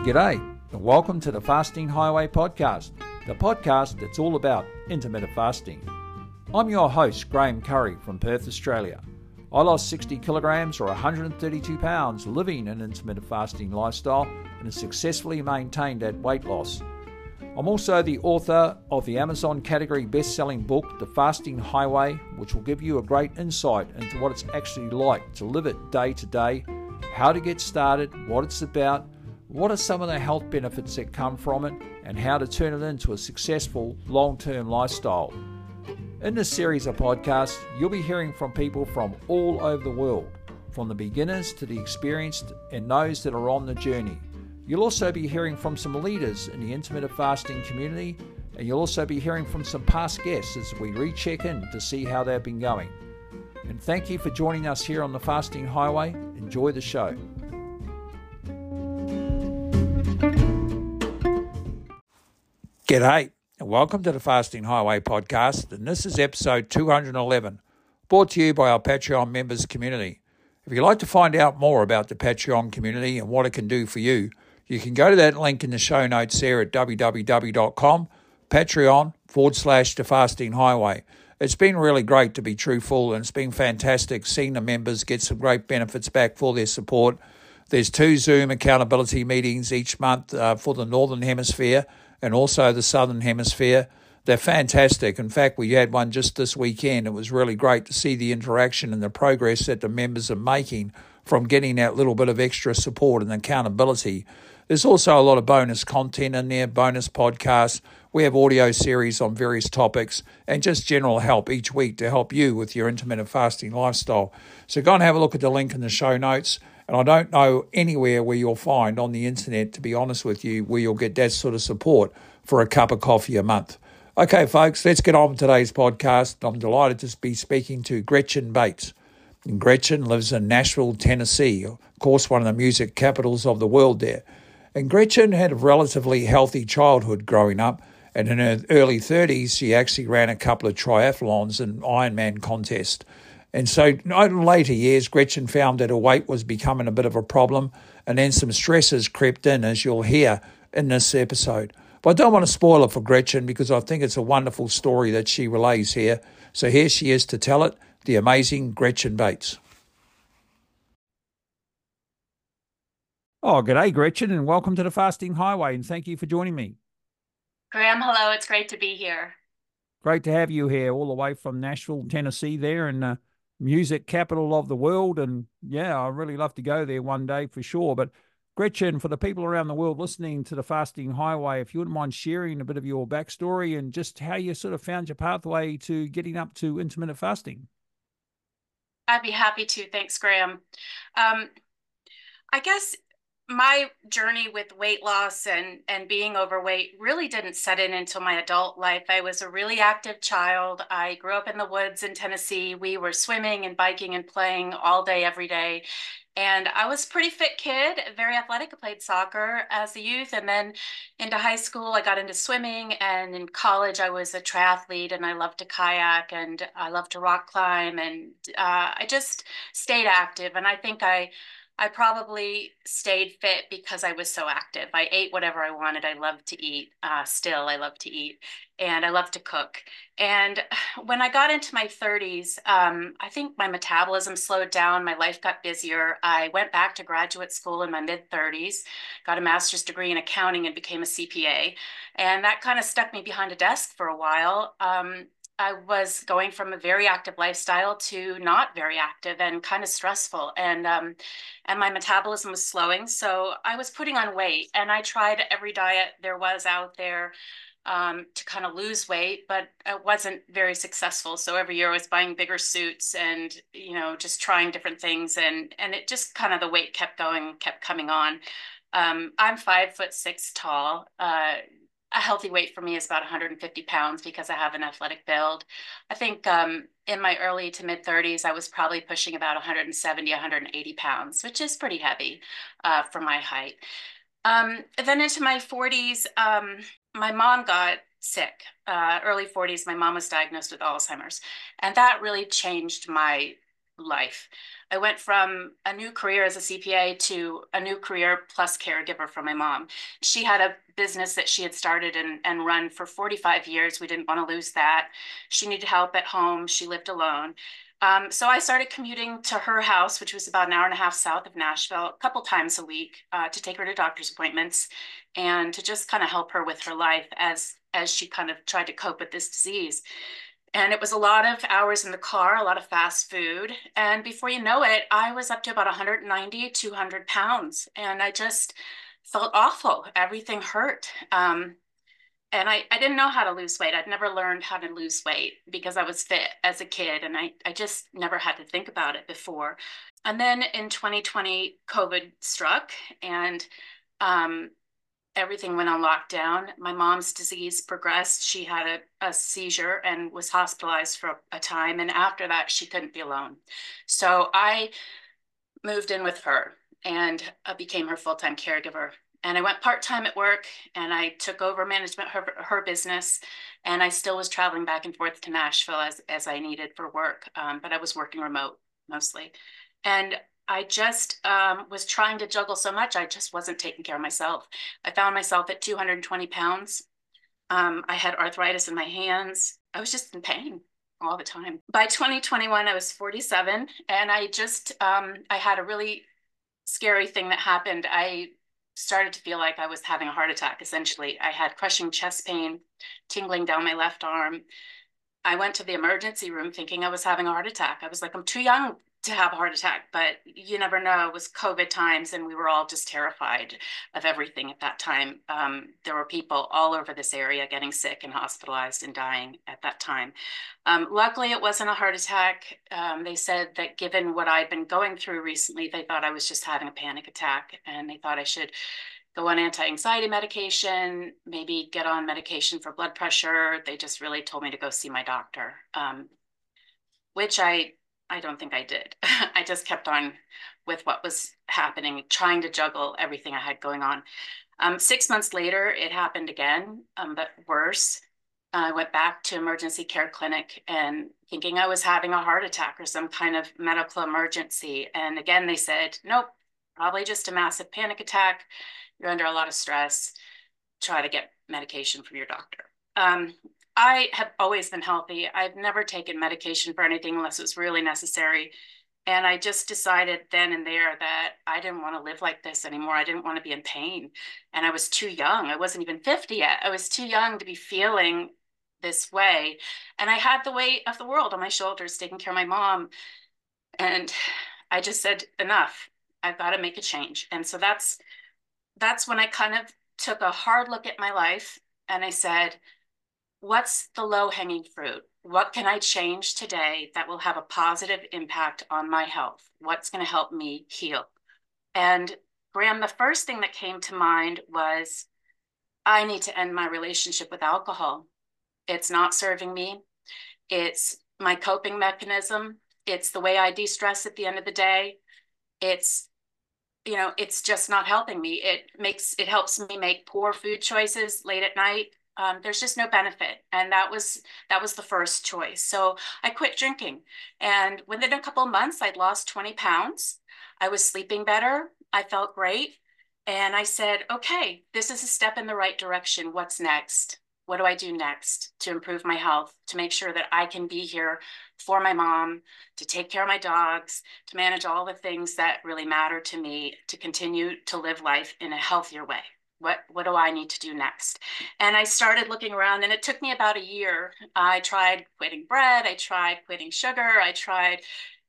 G'day, and welcome to the Fasting Highway podcast, the podcast that's all about intermittent fasting. I'm your host, Graham Curry from Perth, Australia. I lost 60 kilograms or 132 pounds living an intermittent fasting lifestyle and have successfully maintained that weight loss. I'm also the author of the Amazon category best selling book, The Fasting Highway, which will give you a great insight into what it's actually like to live it day to day, how to get started, what it's about, what are some of the health benefits that come from it, and how to turn it into a successful long term lifestyle. In this series of podcasts, you'll be hearing from people from all over the world, from the beginners to the experienced and those that are on the journey. You'll also be hearing from some leaders in the intermittent fasting community, and you'll also be hearing from some past guests as we recheck in to see how they've been going. And thank you for joining us here on the Fasting Highway. Enjoy the show. G'day, and welcome to the Fasting Highway podcast. And this is episode 211, brought to you by our Patreon members community. If you'd like to find out more about the Patreon community and what it can do for you, you can go to that link in the show notes there at www.com, Patreon forward slash the fasting highway. It's been really great to be truthful and it's been fantastic seeing the members get some great benefits back for their support. There's two Zoom accountability meetings each month uh, for the Northern Hemisphere and also the Southern Hemisphere. They're fantastic. In fact, we had one just this weekend. It was really great to see the interaction and the progress that the members are making from getting that little bit of extra support and accountability there's also a lot of bonus content in there, bonus podcasts. We have audio series on various topics and just general help each week to help you with your intermittent fasting lifestyle. So go and have a look at the link in the show notes. And I don't know anywhere where you'll find on the internet, to be honest with you, where you'll get that sort of support for a cup of coffee a month. Okay, folks, let's get on with today's podcast. I'm delighted to be speaking to Gretchen Bates. And Gretchen lives in Nashville, Tennessee, of course, one of the music capitals of the world there. And Gretchen had a relatively healthy childhood growing up, and in her early 30s, she actually ran a couple of triathlons and Ironman contests. And so, in later years, Gretchen found that her weight was becoming a bit of a problem, and then some stresses crept in, as you'll hear in this episode. But I don't want to spoil it for Gretchen because I think it's a wonderful story that she relays here. So here she is to tell it the amazing Gretchen Bates. Oh, good day, Gretchen, and welcome to the Fasting Highway, and thank you for joining me. Graham, hello. It's great to be here. Great to have you here, all the way from Nashville, Tennessee, there, and the music capital of the world. And yeah, I'd really love to go there one day for sure. But Gretchen, for the people around the world listening to the Fasting Highway, if you wouldn't mind sharing a bit of your backstory and just how you sort of found your pathway to getting up to intermittent fasting. I'd be happy to. Thanks, Graham. Um, I guess my journey with weight loss and and being overweight really didn't set in until my adult life. I was a really active child. I grew up in the woods in Tennessee. We were swimming and biking and playing all day every day. And I was pretty fit kid, very athletic. I played soccer as a youth. And then into high school, I got into swimming. And in college, I was a triathlete and I loved to kayak and I loved to rock climb. And uh, I just stayed active. And I think I, I probably stayed fit because I was so active. I ate whatever I wanted. I love to eat. Uh, still, I love to eat, and I love to cook. And when I got into my 30s, um, I think my metabolism slowed down. My life got busier. I went back to graduate school in my mid 30s, got a master's degree in accounting, and became a CPA. And that kind of stuck me behind a desk for a while. Um, I was going from a very active lifestyle to not very active and kind of stressful, and um, and my metabolism was slowing. So I was putting on weight, and I tried every diet there was out there um, to kind of lose weight, but it wasn't very successful. So every year I was buying bigger suits and you know just trying different things, and and it just kind of the weight kept going, kept coming on. Um, I'm five foot six tall. Uh, a healthy weight for me is about 150 pounds because I have an athletic build. I think um, in my early to mid 30s, I was probably pushing about 170, 180 pounds, which is pretty heavy uh, for my height. Um, then into my 40s, um, my mom got sick. Uh, early 40s, my mom was diagnosed with Alzheimer's, and that really changed my life. I went from a new career as a CPA to a new career plus caregiver for my mom. She had a business that she had started and, and run for 45 years. We didn't want to lose that. She needed help at home. She lived alone. Um, so I started commuting to her house, which was about an hour and a half south of Nashville, a couple times a week uh, to take her to doctor's appointments and to just kind of help her with her life as as she kind of tried to cope with this disease. And it was a lot of hours in the car, a lot of fast food. And before you know it, I was up to about 190, 200 pounds. And I just felt awful. Everything hurt. Um, and I, I didn't know how to lose weight. I'd never learned how to lose weight because I was fit as a kid and I, I just never had to think about it before. And then in 2020, COVID struck and um, everything went on lockdown. My mom's disease progressed. She had a, a seizure and was hospitalized for a time. And after that, she couldn't be alone. So I moved in with her and I became her full time caregiver. And I went part time at work and I took over management her, her business. And I still was traveling back and forth to Nashville as, as I needed for work, um, but I was working remote mostly. And I just um, was trying to juggle so much, I just wasn't taking care of myself. I found myself at 220 pounds. Um, I had arthritis in my hands. I was just in pain all the time. By 2021, I was 47, and I just um, I had a really scary thing that happened. I started to feel like I was having a heart attack. Essentially, I had crushing chest pain, tingling down my left arm. I went to the emergency room thinking I was having a heart attack. I was like, I'm too young to have a heart attack, but you never know. It was COVID times, and we were all just terrified of everything at that time. Um, there were people all over this area getting sick and hospitalized and dying at that time. Um, luckily, it wasn't a heart attack. Um, they said that given what I'd been going through recently, they thought I was just having a panic attack, and they thought I should go on anti-anxiety medication, maybe get on medication for blood pressure. They just really told me to go see my doctor, um, which I I don't think I did. I just kept on with what was happening, trying to juggle everything I had going on. Um, six months later, it happened again, um, but worse. I went back to emergency care clinic and thinking I was having a heart attack or some kind of medical emergency. And again, they said, nope, probably just a massive panic attack. You're under a lot of stress. Try to get medication from your doctor. Um, I have always been healthy. I've never taken medication for anything unless it was really necessary. And I just decided then and there that I didn't want to live like this anymore. I didn't want to be in pain. And I was too young. I wasn't even 50 yet. I was too young to be feeling this way. And I had the weight of the world on my shoulders, taking care of my mom. And I just said, enough. I've got to make a change. And so that's that's when I kind of took a hard look at my life and I said, what's the low hanging fruit? What can I change today that will have a positive impact on my health? What's going to help me heal? And Graham, the first thing that came to mind was I need to end my relationship with alcohol. It's not serving me. It's my coping mechanism. It's the way I de stress at the end of the day. It's you know it's just not helping me it makes it helps me make poor food choices late at night um, there's just no benefit. And that was that was the first choice. So i quit drinking. And within a couple months i'd lost 20 pounds. I was sleeping better. I felt great. And i said okay this is a step in the right direction. What's next? What do i do next to improve my health to make sure that i can be here for my mom to take care of my dogs to manage all the things that really matter to me to continue to live life in a healthier way what what do I need to do next? And I started looking around and it took me about a year. I tried quitting bread, I tried quitting sugar, I tried,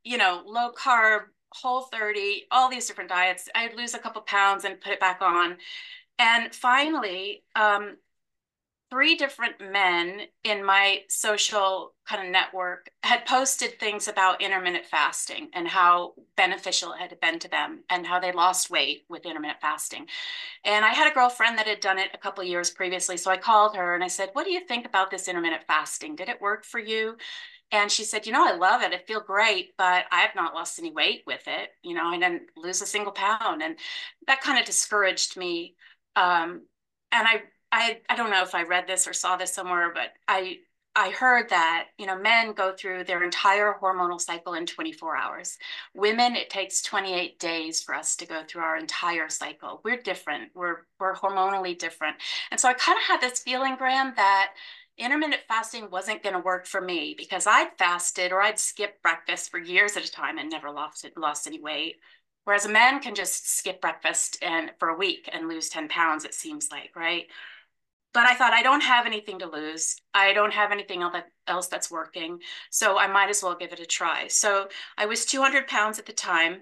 you know, low carb, whole 30, all these different diets. I'd lose a couple pounds and put it back on. And finally, um, three different men in my social kind of network had posted things about intermittent fasting and how beneficial it had been to them and how they lost weight with intermittent fasting. And I had a girlfriend that had done it a couple years previously. So I called her and I said, What do you think about this intermittent fasting? Did it work for you? And she said, You know, I love it. I feel great, but I have not lost any weight with it. You know, I didn't lose a single pound. And that kind of discouraged me. Um, and I I I don't know if I read this or saw this somewhere, but I I heard that, you know, men go through their entire hormonal cycle in 24 hours. Women, it takes 28 days for us to go through our entire cycle. We're different. We're we're hormonally different. And so I kind of had this feeling, Graham, that intermittent fasting wasn't going to work for me because I'd fasted or I'd skipped breakfast for years at a time and never lost it, lost any weight. Whereas a man can just skip breakfast and for a week and lose 10 pounds, it seems like, right? But I thought I don't have anything to lose. I don't have anything else that's working. So I might as well give it a try. So I was 200 pounds at the time,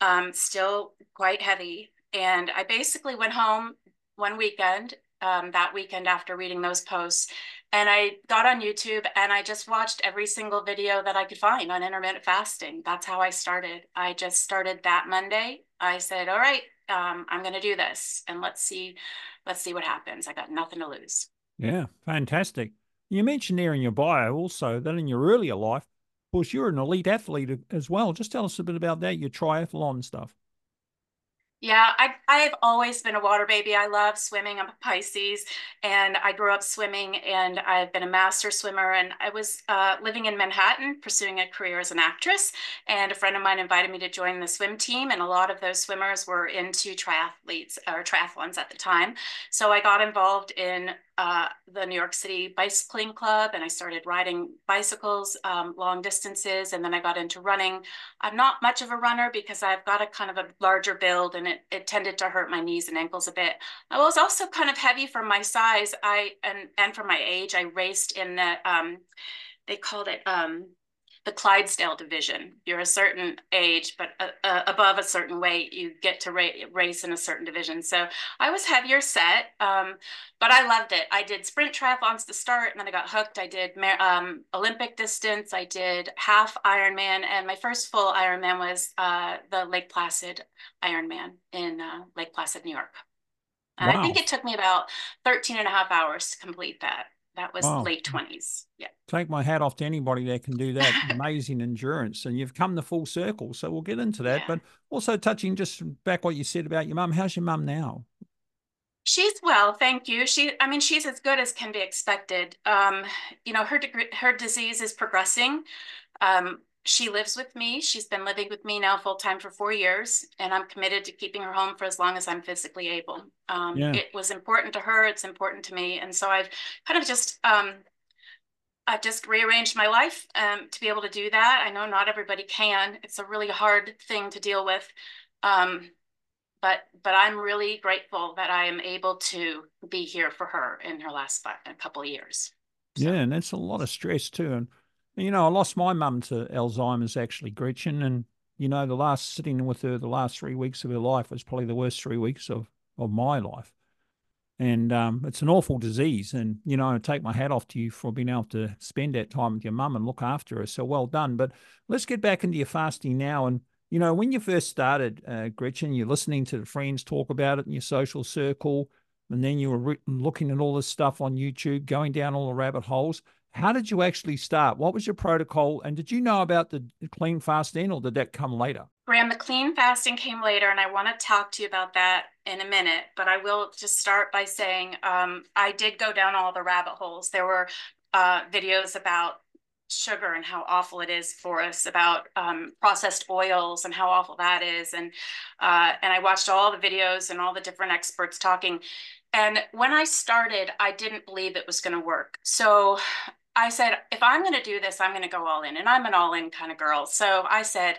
um, still quite heavy. And I basically went home one weekend, um, that weekend after reading those posts. And I got on YouTube and I just watched every single video that I could find on intermittent fasting. That's how I started. I just started that Monday. I said, all right, um, I'm going to do this and let's see let's see what happens. I got nothing to lose. Yeah, fantastic. You mentioned there in your bio also that in your earlier life, of course, you're an elite athlete as well. Just tell us a bit about that, your triathlon stuff. Yeah, I I've always been a water baby. I love swimming. I'm a Pisces, and I grew up swimming, and I've been a master swimmer. And I was uh, living in Manhattan, pursuing a career as an actress. And a friend of mine invited me to join the swim team, and a lot of those swimmers were into triathletes or triathlons at the time. So I got involved in uh, the New York City Bicycling Club and I started riding bicycles um, long distances. And then I got into running. I'm not much of a runner because I've got a kind of a larger build and it, it tended to hurt my knees and ankles a bit. I was also kind of heavy for my size. I and and for my age, I raced in the um, they called it um, the Clydesdale division. You're a certain age, but uh, uh, above a certain weight, you get to ra race in a certain division. So I was heavier set, um, but I loved it. I did sprint triathlons to start, and then I got hooked. I did um, Olympic distance. I did half Ironman, and my first full Ironman was uh, the Lake Placid Ironman in uh, Lake Placid, New York. And wow. I think it took me about 13 and a half hours to complete that. That was wow. late 20s. Yeah. Take my hat off to anybody that can do that. Amazing endurance. And you've come the full circle. So we'll get into that. Yeah. But also touching just back what you said about your mum. How's your mum now? She's well, thank you. She, I mean, she's as good as can be expected. Um, you know, her her disease is progressing. Um, she lives with me. She's been living with me now full time for four years, and I'm committed to keeping her home for as long as I'm physically able. Um, yeah. It was important to her. It's important to me, and so I've kind of just um, I've just rearranged my life um, to be able to do that. I know not everybody can. It's a really hard thing to deal with, um, but but I'm really grateful that I am able to be here for her in her last five, a couple of years. So. Yeah, and that's a lot of stress too, and you know, I lost my mum to Alzheimer's actually, Gretchen, and you know, the last sitting with her, the last three weeks of her life was probably the worst three weeks of of my life. And um, it's an awful disease, and you know, I take my hat off to you for being able to spend that time with your mum and look after her. So well done. But let's get back into your fasting now. And you know, when you first started, uh, Gretchen, you're listening to the friends talk about it in your social circle, and then you were re- looking at all this stuff on YouTube, going down all the rabbit holes. How did you actually start? What was your protocol? And did you know about the clean fasting or did that come later? Graham, the clean fasting came later, and I want to talk to you about that in a minute. But I will just start by saying um, I did go down all the rabbit holes. There were uh, videos about sugar and how awful it is for us about um, processed oils and how awful that is and uh, and I watched all the videos and all the different experts talking and when I started I didn't believe it was going to work so I said, if I'm going to do this, I'm going to go all in. And I'm an all in kind of girl. So I said,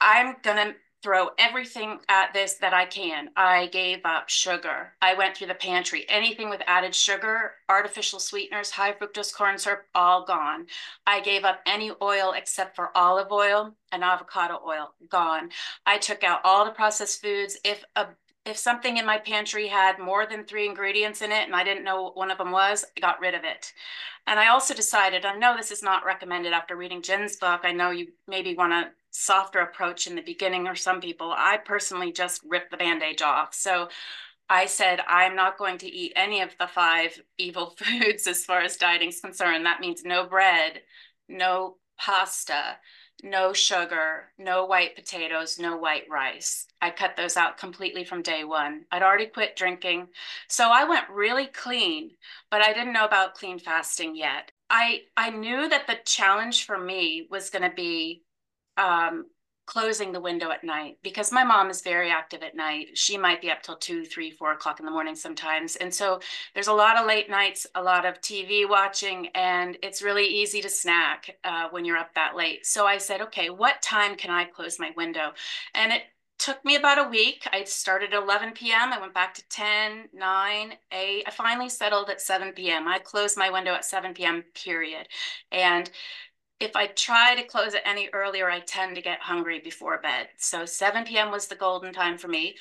I'm going to throw everything at this that I can. I gave up sugar. I went through the pantry. Anything with added sugar, artificial sweeteners, high fructose corn syrup, all gone. I gave up any oil except for olive oil and avocado oil, gone. I took out all the processed foods. If a if something in my pantry had more than three ingredients in it and I didn't know what one of them was, I got rid of it. And I also decided, I know this is not recommended after reading Gin's book. I know you maybe want a softer approach in the beginning or some people. I personally just ripped the bandage off. So I said, I'm not going to eat any of the five evil foods as far as dieting is concerned. That means no bread, no pasta, no sugar, no white potatoes, no white rice. I cut those out completely from day one. I'd already quit drinking. So I went really clean, but I didn't know about clean fasting yet. I I knew that the challenge for me was going to be um, closing the window at night because my mom is very active at night. She might be up till two, three, four o'clock in the morning sometimes. And so there's a lot of late nights, a lot of TV watching, and it's really easy to snack uh, when you're up that late. So I said, okay, what time can I close my window? And it took me about a week. I started at 11 p.m. I went back to 10, 9, 8. I finally settled at 7 p.m. I closed my window at 7 p.m. period. And if I try to close it any earlier, I tend to get hungry before bed. So 7 p.m. was the golden time for me.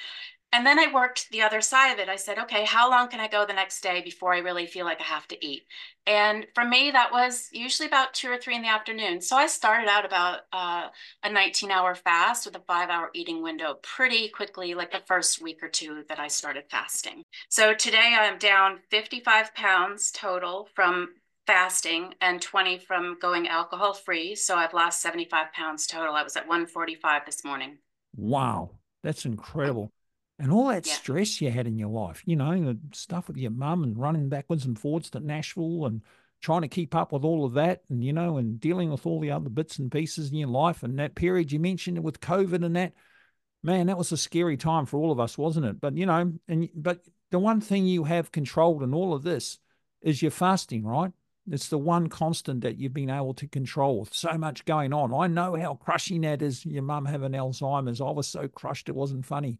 And then I worked the other side of it. I said, okay, how long can I go the next day before I really feel like I have to eat? And for me, that was usually about two or three in the afternoon. So I started out about uh, a 19 hour fast with a five hour eating window pretty quickly, like the first week or two that I started fasting. So today I'm down 55 pounds total from fasting and 20 from going alcohol free. So I've lost 75 pounds total. I was at 145 this morning. Wow, that's incredible. And all that yeah. stress you had in your life, you know, the stuff with your mum and running backwards and forwards to Nashville and trying to keep up with all of that and, you know, and dealing with all the other bits and pieces in your life and that period you mentioned with COVID and that. Man, that was a scary time for all of us, wasn't it? But, you know, and but the one thing you have controlled in all of this is your fasting, right? It's the one constant that you've been able to control with so much going on. I know how crushing that is. Your mum having Alzheimer's. I was so crushed it wasn't funny.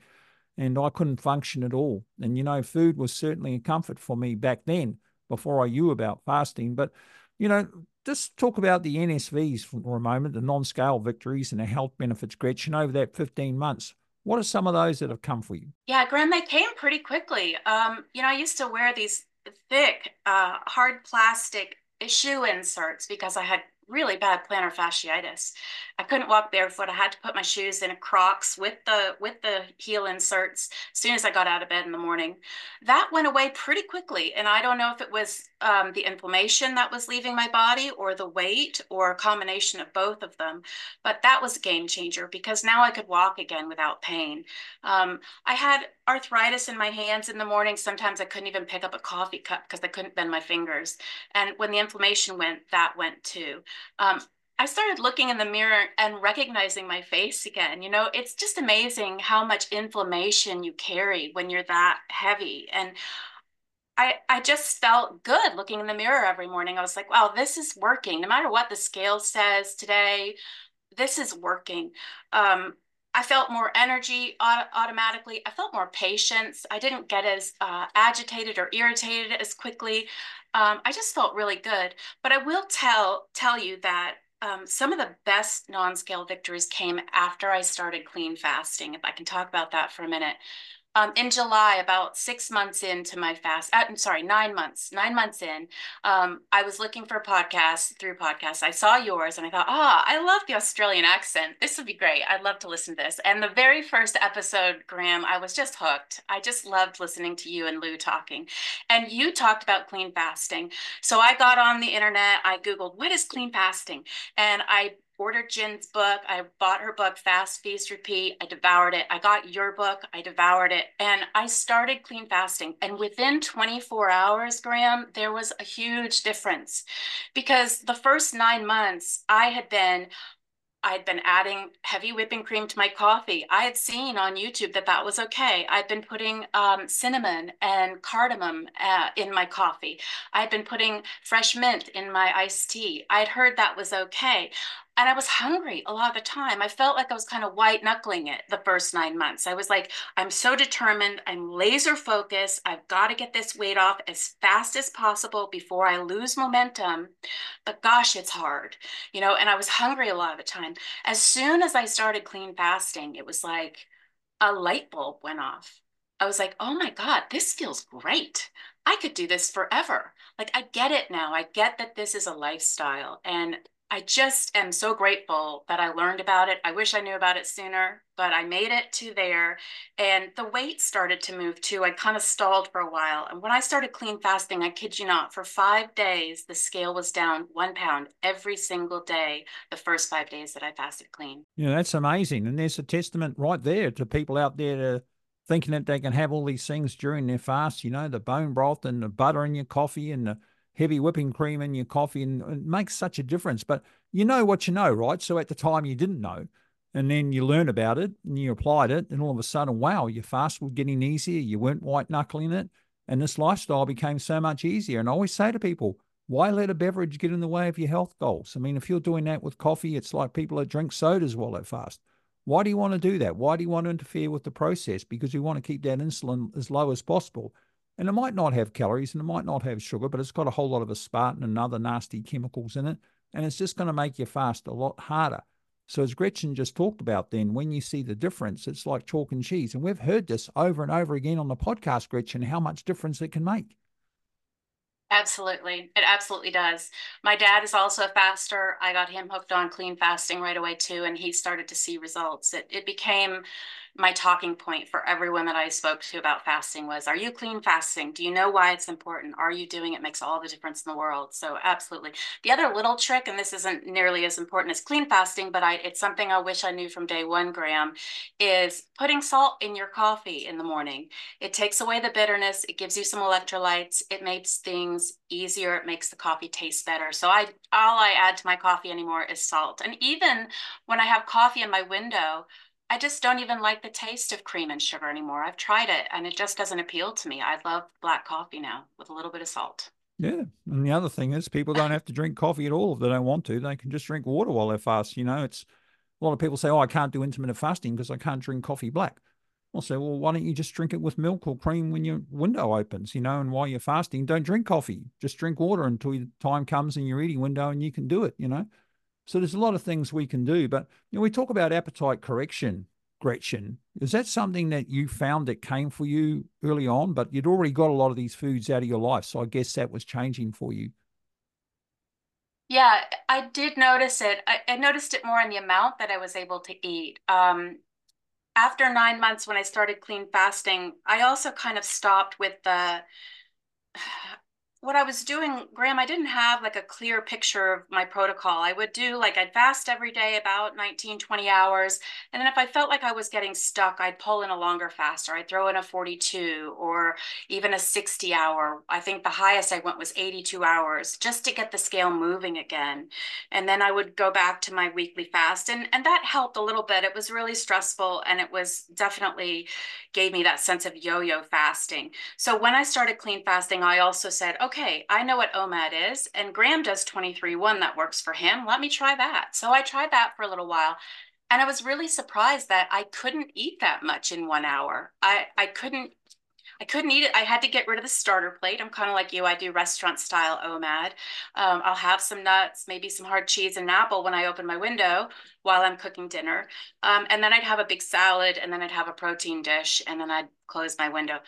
And I couldn't function at all. And, you know, food was certainly a comfort for me back then before I knew about fasting. But, you know, just talk about the NSVs for a moment, the non scale victories and the health benefits, Gretchen, over that 15 months. What are some of those that have come for you? Yeah, Graham, they came pretty quickly. Um, you know, I used to wear these thick, uh, hard plastic shoe inserts because I had really bad plantar fasciitis. I couldn't walk barefoot. I had to put my shoes in a Crocs with the with the heel inserts as soon as I got out of bed in the morning. That went away pretty quickly, and I don't know if it was um, the inflammation that was leaving my body or the weight or a combination of both of them. But that was a game changer because now I could walk again without pain. Um, I had arthritis in my hands in the morning. Sometimes I couldn't even pick up a coffee cup because I couldn't bend my fingers. And when the inflammation went, that went too. Um, I started looking in the mirror and recognizing my face again. You know, it's just amazing how much inflammation you carry when you're that heavy. And I, I just felt good looking in the mirror every morning. I was like, wow, this is working. No matter what the scale says today, this is working. Um, I felt more energy auto automatically. I felt more patience. I didn't get as uh, agitated or irritated as quickly. Um, I just felt really good. But I will tell tell you that um, some of the best non-scale victories came after I started clean fasting. If I can talk about that for a minute um, in July, about six months into my fast, uh, I'm sorry, nine months, nine months in, um, I was looking for podcasts through podcasts. I saw yours and I thought, ah, oh, I love the Australian accent. This would be great. I'd love to listen to this. And the very first episode, Graham, I was just hooked. I just loved listening to you and Lou talking. And you talked about clean fasting. So I got on the internet, I Googled, what is clean fasting? And I ordered Gin's book. I bought her book, Fast, Feast, Repeat. I devoured it. I got your book. I devoured it. And I started clean fasting. And within 24 hours, Graham, there was a huge difference because the first nine months I had been I'd been adding heavy whipping cream to my coffee. I had seen on YouTube that that was okay. I'd been putting um, cinnamon and cardamom uh, in my coffee. I'd been putting fresh mint in my iced tea. I'd heard that was okay and I was hungry a lot of the time. I felt like I was kind of white knuckling it the first nine months. I was like, I'm so determined. I'm laser focused. I've got to get this weight off as fast as possible before I lose momentum. But gosh, it's hard, you know, and I was hungry a lot of the time. As soon as I started clean fasting, it was like a light bulb went off. I was like, oh my God, this feels great. I could do this forever. Like, I get it now. I get that this is a lifestyle. And I just am so grateful that I learned about it. I wish I knew about it sooner, but I made it to there and the weight started to move too. I kind of stalled for a while. And when I started clean fasting, I kid you not, for five days, the scale was down one pound every single day, the first five days that I fasted clean. Yeah, that's amazing. And there's a testament right there to people out there to thinking that they can have all these things during their fast, you know, the bone broth and the butter in your coffee and the heavy whipping cream in your coffee, and it makes such a difference. But you know what you know, right? So at the time you didn't know, and then you learn about it and you applied it, and all of a sudden, wow, your fast was getting easier. You weren't white knuckling it, and this lifestyle became so much easier. And I always say to people, why let a beverage get in the way of your health goals? I mean, if you're doing that with coffee, it's like people that drink sodas while they fast. Why do you want to do that? Why do you want to interfere with the process? Because you want to keep that insulin as low as possible. And it might not have calories and it might not have sugar, but it's got a whole lot of aspartame and other nasty chemicals in it. And it's just going to make your fast a lot harder. So, as Gretchen just talked about, then when you see the difference, it's like chalk and cheese. And we've heard this over and over again on the podcast, Gretchen, how much difference it can make. Absolutely. It absolutely does. My dad is also a faster. I got him hooked on clean fasting right away too, and he started to see results. It it became my talking point for everyone that I spoke to about fasting was, are you clean fasting? Do you know why it's important? Are you doing it? Makes all the difference in the world. So absolutely. The other little trick, and this isn't nearly as important as clean fasting, but I, it's something I wish I knew from day one, Graham, is putting salt in your coffee in the morning. It takes away the bitterness. It gives you some electrolytes. It makes things easier. It makes the coffee taste better. So I, all I add to my coffee anymore is salt. And even when I have coffee in my window, I just don't even like the taste of cream and sugar anymore. I've tried it and it just doesn't appeal to me. I love black coffee now with a little bit of salt. Yeah. And the other thing is people don't have to drink coffee at all if they don't want to. They can just drink water while they're fast. You know, it's a lot of people say, Oh, I can't do intermittent fasting because I can't drink coffee black. I'll say, well, why don't you just drink it with milk or cream when your window opens, you know, and while you're fasting, don't drink coffee. Just drink water until the time comes in your eating window and you can do it, you know. So there's a lot of things we can do. But you know, we talk about appetite correction, Gretchen. Is that something that you found that came for you early on, but you'd already got a lot of these foods out of your life? So I guess that was changing for you. Yeah, I did notice it. I, I noticed it more in the amount that I was able to eat. Um, after nine months, when I started clean fasting, I also kind of stopped with the what I was doing, Graham, I didn't have like a clear picture of my protocol. I would do like I'd fast every day about 19, 20 hours. And then if I felt like I was getting stuck, I'd pull in a longer fast or I'd throw in a 42 or even a 60 hour. I think the highest I went was 82 hours just to get the scale moving again. And then I would go back to my weekly fast. And, and that helped a little bit. It was really stressful and it was definitely gave me that sense of yo yo fasting. So when I started clean fasting, I also said, okay, okay, I know what OMAD is, and Graham does 23-1 that works for him. Let me try that. So I tried that for a little while. And I was really surprised that I couldn't eat that much in one hour. I, I couldn't I couldn't eat it. I had to get rid of the starter plate. I'm kind of like you. I do restaurant style OMAD. Um, I'll have some nuts, maybe some hard cheese and an apple when I open my window while I'm cooking dinner. Um, and then I'd have a big salad and then I'd have a protein dish and then I'd close my window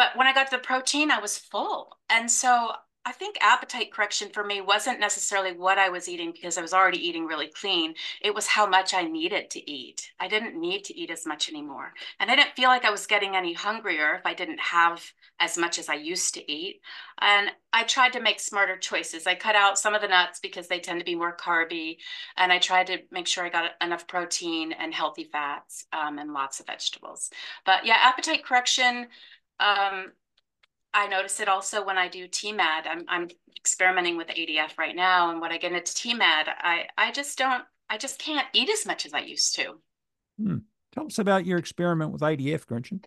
but when I got to the protein, I was full. And so I think appetite correction for me wasn't necessarily what I was eating because I was already eating really clean. It was how much I needed to eat. I didn't need to eat as much anymore. And I didn't feel like I was getting any hungrier if I didn't have as much as I used to eat. And I tried to make smarter choices. I cut out some of the nuts because they tend to be more carby. And I tried to make sure I got enough protein and healthy fats um, and lots of vegetables. But yeah, appetite correction um, I notice it also when I do TMAD. I'm, I'm experimenting with ADF right now. And when I get into TMAD, I, I just don't, I just can't eat as much as I used to. Hmm. Tell us about your experiment with ADF, Gretchen.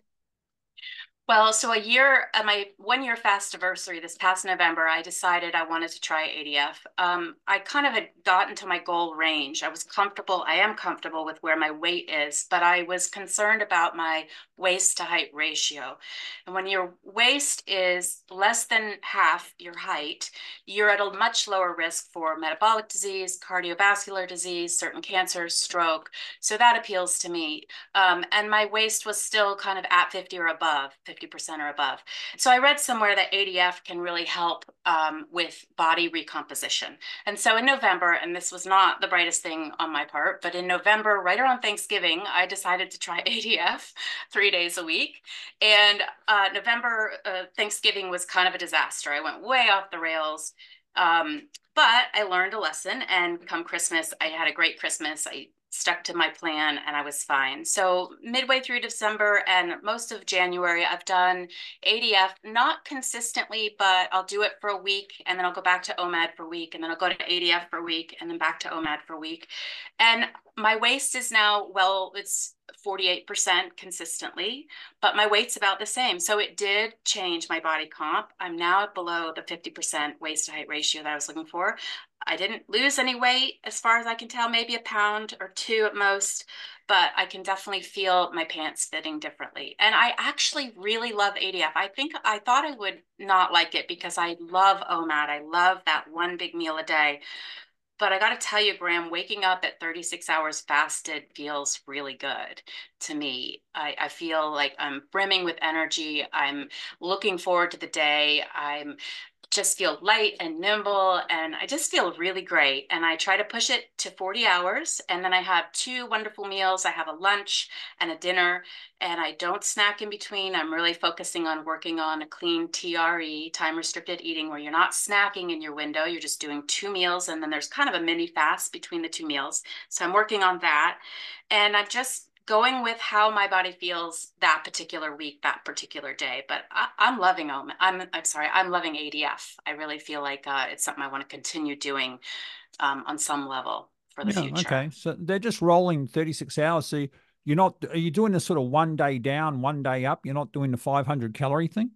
Well, so a year, uh, my one year fast anniversary this past November, I decided I wanted to try ADF. Um, I kind of had gotten to my goal range. I was comfortable. I am comfortable with where my weight is, but I was concerned about my waist to height ratio. And when your waist is less than half your height, you're at a much lower risk for metabolic disease, cardiovascular disease, certain cancers, stroke. So that appeals to me. Um, and my waist was still kind of at 50 or above. 50% or above. So I read somewhere that ADF can really help um, with body recomposition. And so in November, and this was not the brightest thing on my part, but in November, right around Thanksgiving, I decided to try ADF three days a week. And uh, November, uh, Thanksgiving was kind of a disaster. I went way off the rails. Um, but I learned a lesson, and come Christmas, I had a great Christmas. I stuck to my plan and I was fine. So midway through December and most of January, I've done ADF, not consistently, but I'll do it for a week and then I'll go back to OMAD for a week and then I'll go to ADF for a week and then back to OMAD for a week. And my waist is now, well, it's 48% consistently, but my weight's about the same. So it did change my body comp. I'm now below the 50% waist to height ratio that I was looking for. I didn't lose any weight as far as I can tell, maybe a pound or two at most, but I can definitely feel my pants fitting differently. And I actually really love ADF. I think I thought I would not like it because I love OMAD. I love that one big meal a day. But I got to tell you, Graham, waking up at 36 hours fasted feels really good to me. I, I, feel like I'm brimming with energy. I'm looking forward to the day. I'm just feel light and nimble and I just feel really great. And I try to push it to 40 hours. And then I have two wonderful meals. I have a lunch and a dinner, and I don't snack in between. I'm really focusing on working on a clean TRE, time restricted eating, where you're not snacking in your window. You're just doing two meals. And then there's kind of a mini fast between the two meals. So I'm working on that. And I'm just going with how my body feels that particular week, that particular day. But I, am loving them. I'm I'm sorry, I'm loving ADF. I really feel like uh, it's something I want to continue doing um, on some level for the yeah, future. Okay, so they're just rolling 36 hours. So you're not are you doing this sort of one day down, one day up? You're not doing the 500 calorie thing.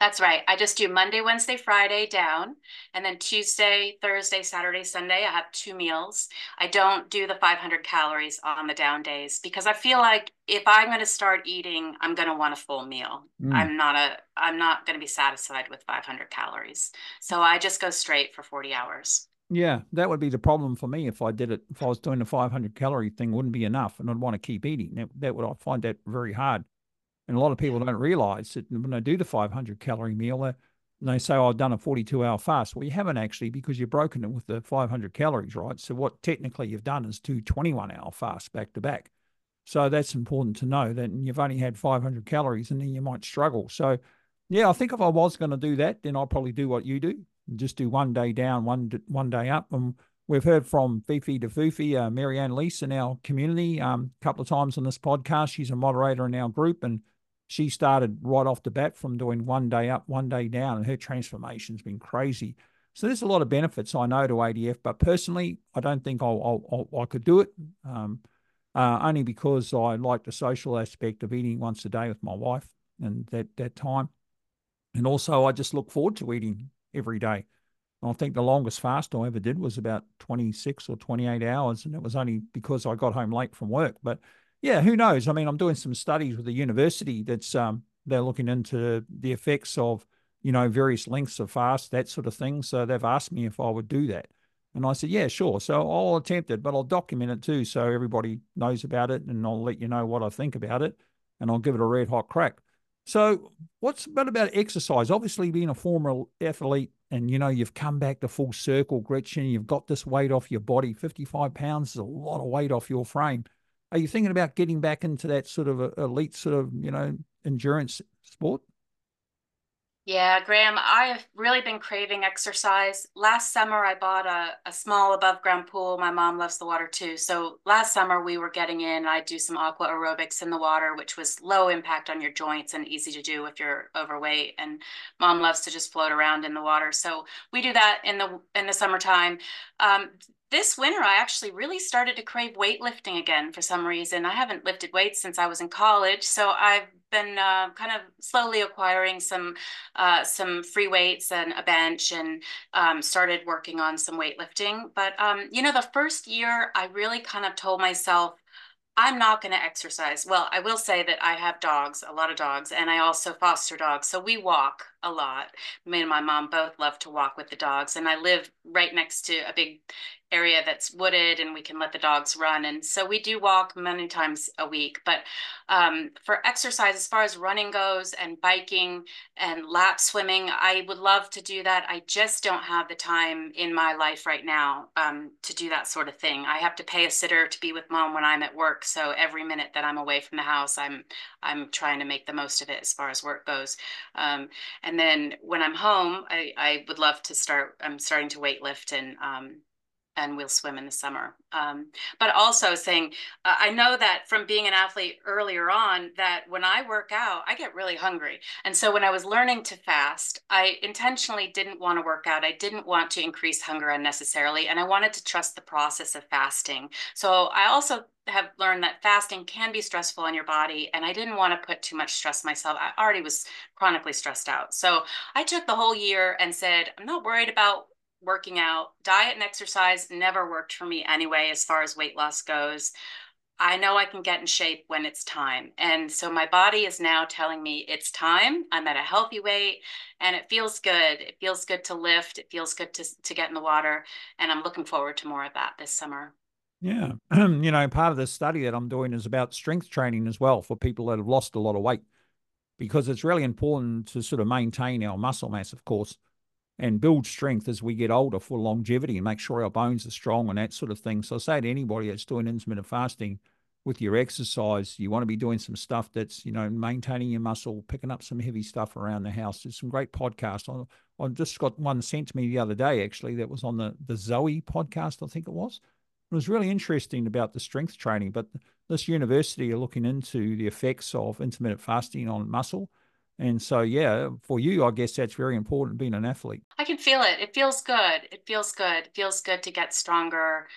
That's right. I just do Monday, Wednesday, Friday down, and then Tuesday, Thursday, Saturday, Sunday, I have two meals. I don't do the 500 calories on the down days because I feel like if I'm going to start eating, I'm going to want a full meal. Mm. I'm not a I'm not going to be satisfied with 500 calories. So I just go straight for 40 hours. Yeah, that would be the problem for me if I did it. If I was doing the 500 calorie thing, wouldn't be enough, and I'd want to keep eating. That, that would I find that very hard. And a lot of people don't realize that when they do the 500 calorie meal, they say, oh, I've done a 42 hour fast. Well, you haven't actually because you've broken it with the 500 calories, right? So, what technically you've done is two 21 hour fasts back to back. So, that's important to know that you've only had 500 calories and then you might struggle. So, yeah, I think if I was going to do that, then I'll probably do what you do just do one day down, one, one day up. And we've heard from Fifi to Fufi, uh, Marianne Lease in our community um, a couple of times on this podcast. She's a moderator in our group and she started right off the bat from doing one day up, one day down, and her transformation's been crazy. So there's a lot of benefits I know to ADF, but personally, I don't think I'll, I'll, I'll i could do it. Um, uh, only because I like the social aspect of eating once a day with my wife and that that time, and also I just look forward to eating every day. I think the longest fast I ever did was about 26 or 28 hours, and it was only because I got home late from work. But yeah, who knows? I mean, I'm doing some studies with the university that's um, they're looking into the effects of you know various lengths of fast, that sort of thing. So they've asked me if I would do that, and I said, yeah, sure. So I'll attempt it, but I'll document it too, so everybody knows about it, and I'll let you know what I think about it, and I'll give it a red hot crack. So what's about about exercise? Obviously, being a former athlete, and you know you've come back to full circle, Gretchen. You've got this weight off your body. Fifty-five pounds is a lot of weight off your frame. Are you thinking about getting back into that sort of elite sort of you know endurance sport? Yeah, Graham, I have really been craving exercise. Last summer, I bought a, a small above ground pool. My mom loves the water too. So last summer, we were getting in. I do some aqua aerobics in the water, which was low impact on your joints and easy to do if you're overweight. And mom loves to just float around in the water. So we do that in the in the summertime. Um, this winter, I actually really started to crave weightlifting again for some reason. I haven't lifted weights since I was in college, so I've been uh, kind of slowly acquiring some uh, some free weights and a bench, and um, started working on some weightlifting. But um, you know, the first year, I really kind of told myself I'm not going to exercise. Well, I will say that I have dogs, a lot of dogs, and I also foster dogs. So we walk a lot. Me and my mom both love to walk with the dogs. And I live right next to a big area that's wooded and we can let the dogs run. And so we do walk many times a week. But um, for exercise, as far as running goes and biking and lap swimming, I would love to do that. I just don't have the time in my life right now um, to do that sort of thing. I have to pay a sitter to be with mom when I'm at work. So every minute that I'm away from the house, I'm I'm trying to make the most of it as far as work goes. Um, and then when I'm home, I, I would love to start. I'm starting to weight lift and um, and we'll swim in the summer. Um, but also saying, uh, I know that from being an athlete earlier on, that when I work out, I get really hungry. And so when I was learning to fast, I intentionally didn't want to work out. I didn't want to increase hunger unnecessarily. And I wanted to trust the process of fasting. So I also have learned that fasting can be stressful on your body. And I didn't want to put too much stress myself. I already was chronically stressed out. So I took the whole year and said, I'm not worried about working out. Diet and exercise never worked for me anyway, as far as weight loss goes. I know I can get in shape when it's time. And so my body is now telling me it's time. I'm at a healthy weight and it feels good. It feels good to lift. It feels good to, to get in the water. And I'm looking forward to more of that this summer. Yeah. you know, part of the study that I'm doing is about strength training as well for people that have lost a lot of weight because it's really important to sort of maintain our muscle mass, of course and build strength as we get older for longevity and make sure our bones are strong and that sort of thing. So I say to anybody that's doing intermittent fasting with your exercise, you want to be doing some stuff that's, you know, maintaining your muscle, picking up some heavy stuff around the house. There's some great podcasts. I, I just got one sent to me the other day, actually, that was on the, the Zoe podcast, I think it was. It was really interesting about the strength training, but this university are looking into the effects of intermittent fasting on muscle and so, yeah, for you, I guess that's very important being an athlete. I can feel it. It feels good. It feels good. It feels good to get stronger.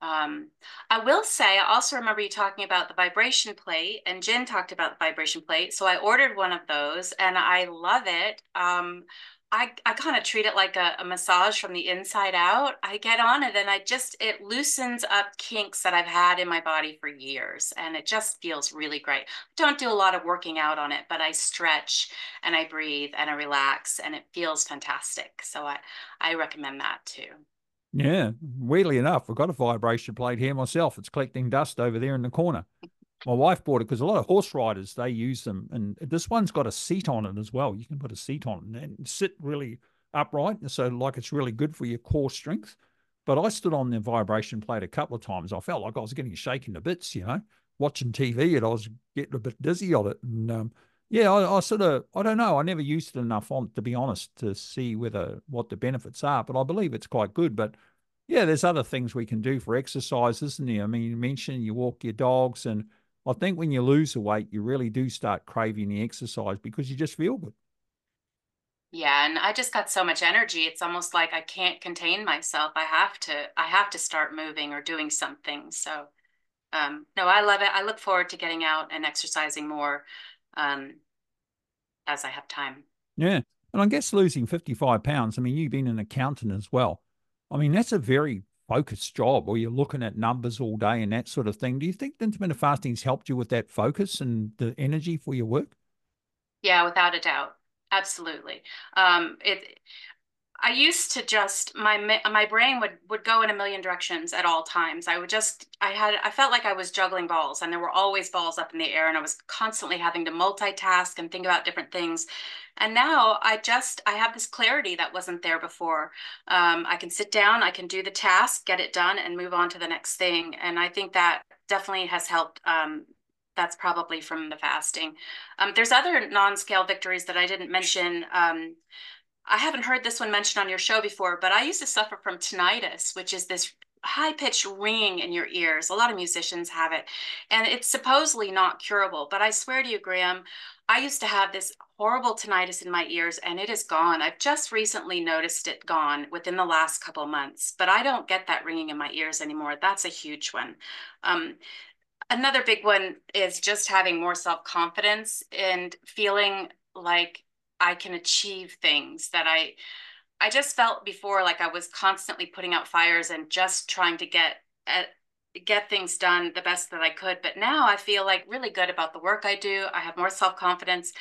Um, I will say, I also remember you talking about the vibration plate, and Gin talked about the vibration plate. So I ordered one of those and I love it. Um, I, I kind of treat it like a, a, massage from the inside out. I get on it and I just, it loosens up kinks that I've had in my body for years. And it just feels really great. I don't do a lot of working out on it, but I stretch and I breathe and I relax and it feels fantastic. So I, I recommend that too. Yeah, weirdly enough, I've got a vibration plate here myself. It's collecting dust over there in the corner my wife bought it because a lot of horse riders they use them, and this one's got a seat on it as well. You can put a seat on and sit really upright, so like it's really good for your core strength. But I stood on the vibration plate a couple of times. I felt like I was getting shaken to bits, you know, watching TV, and I was getting a bit dizzy on it. And um, yeah, I, I, sort of I don't know. I never used it enough on to be honest to see whether what the benefits are, but I believe it's quite good. But yeah, there's other things we can do for exercise, isn't there? I mean, you mentioned you walk your dogs and I think when you lose the weight, you really do start craving the exercise because you just feel good. Yeah, and I just got so much energy. It's almost like I can't contain myself. I have to I have to start moving or doing something. So um, no, I love it. I look forward to getting out and exercising more um, as I have time. Yeah. And I guess losing 55 pounds, I mean, you've been an accountant as well. I mean, that's a very focused job or you're looking at numbers all day and that sort of thing. Do you think intermittent fasting's helped you with that focus and the energy for your work? Yeah, without a doubt. Absolutely. Um, it I used to just my my brain would would go in a million directions at all times. I would just I had I felt like I was juggling balls and there were always balls up in the air and I was constantly having to multitask and think about different things. And now I just I have this clarity that wasn't there before. Um, I can sit down, I can do the task, get it done, and move on to the next thing. And I think that definitely has helped um, that's probably from the fasting. Um, there's other non-scale victories that I didn't mention. Um, I haven't heard this one mentioned on your show before, but I used to suffer from tinnitus, which is this high pitched ringing in your ears. A lot of musicians have it, and it's supposedly not curable. But I swear to you, Graham, I used to have this horrible tinnitus in my ears, and it is gone. I've just recently noticed it gone within the last couple months, but I don't get that ringing in my ears anymore. That's a huge one. Um, another big one is just having more self confidence and feeling like I can achieve things that I I just felt before like I was constantly putting out fires and just trying to get at, get things done the best that I could. But now I feel like really good about the work I do. I have more self-confidence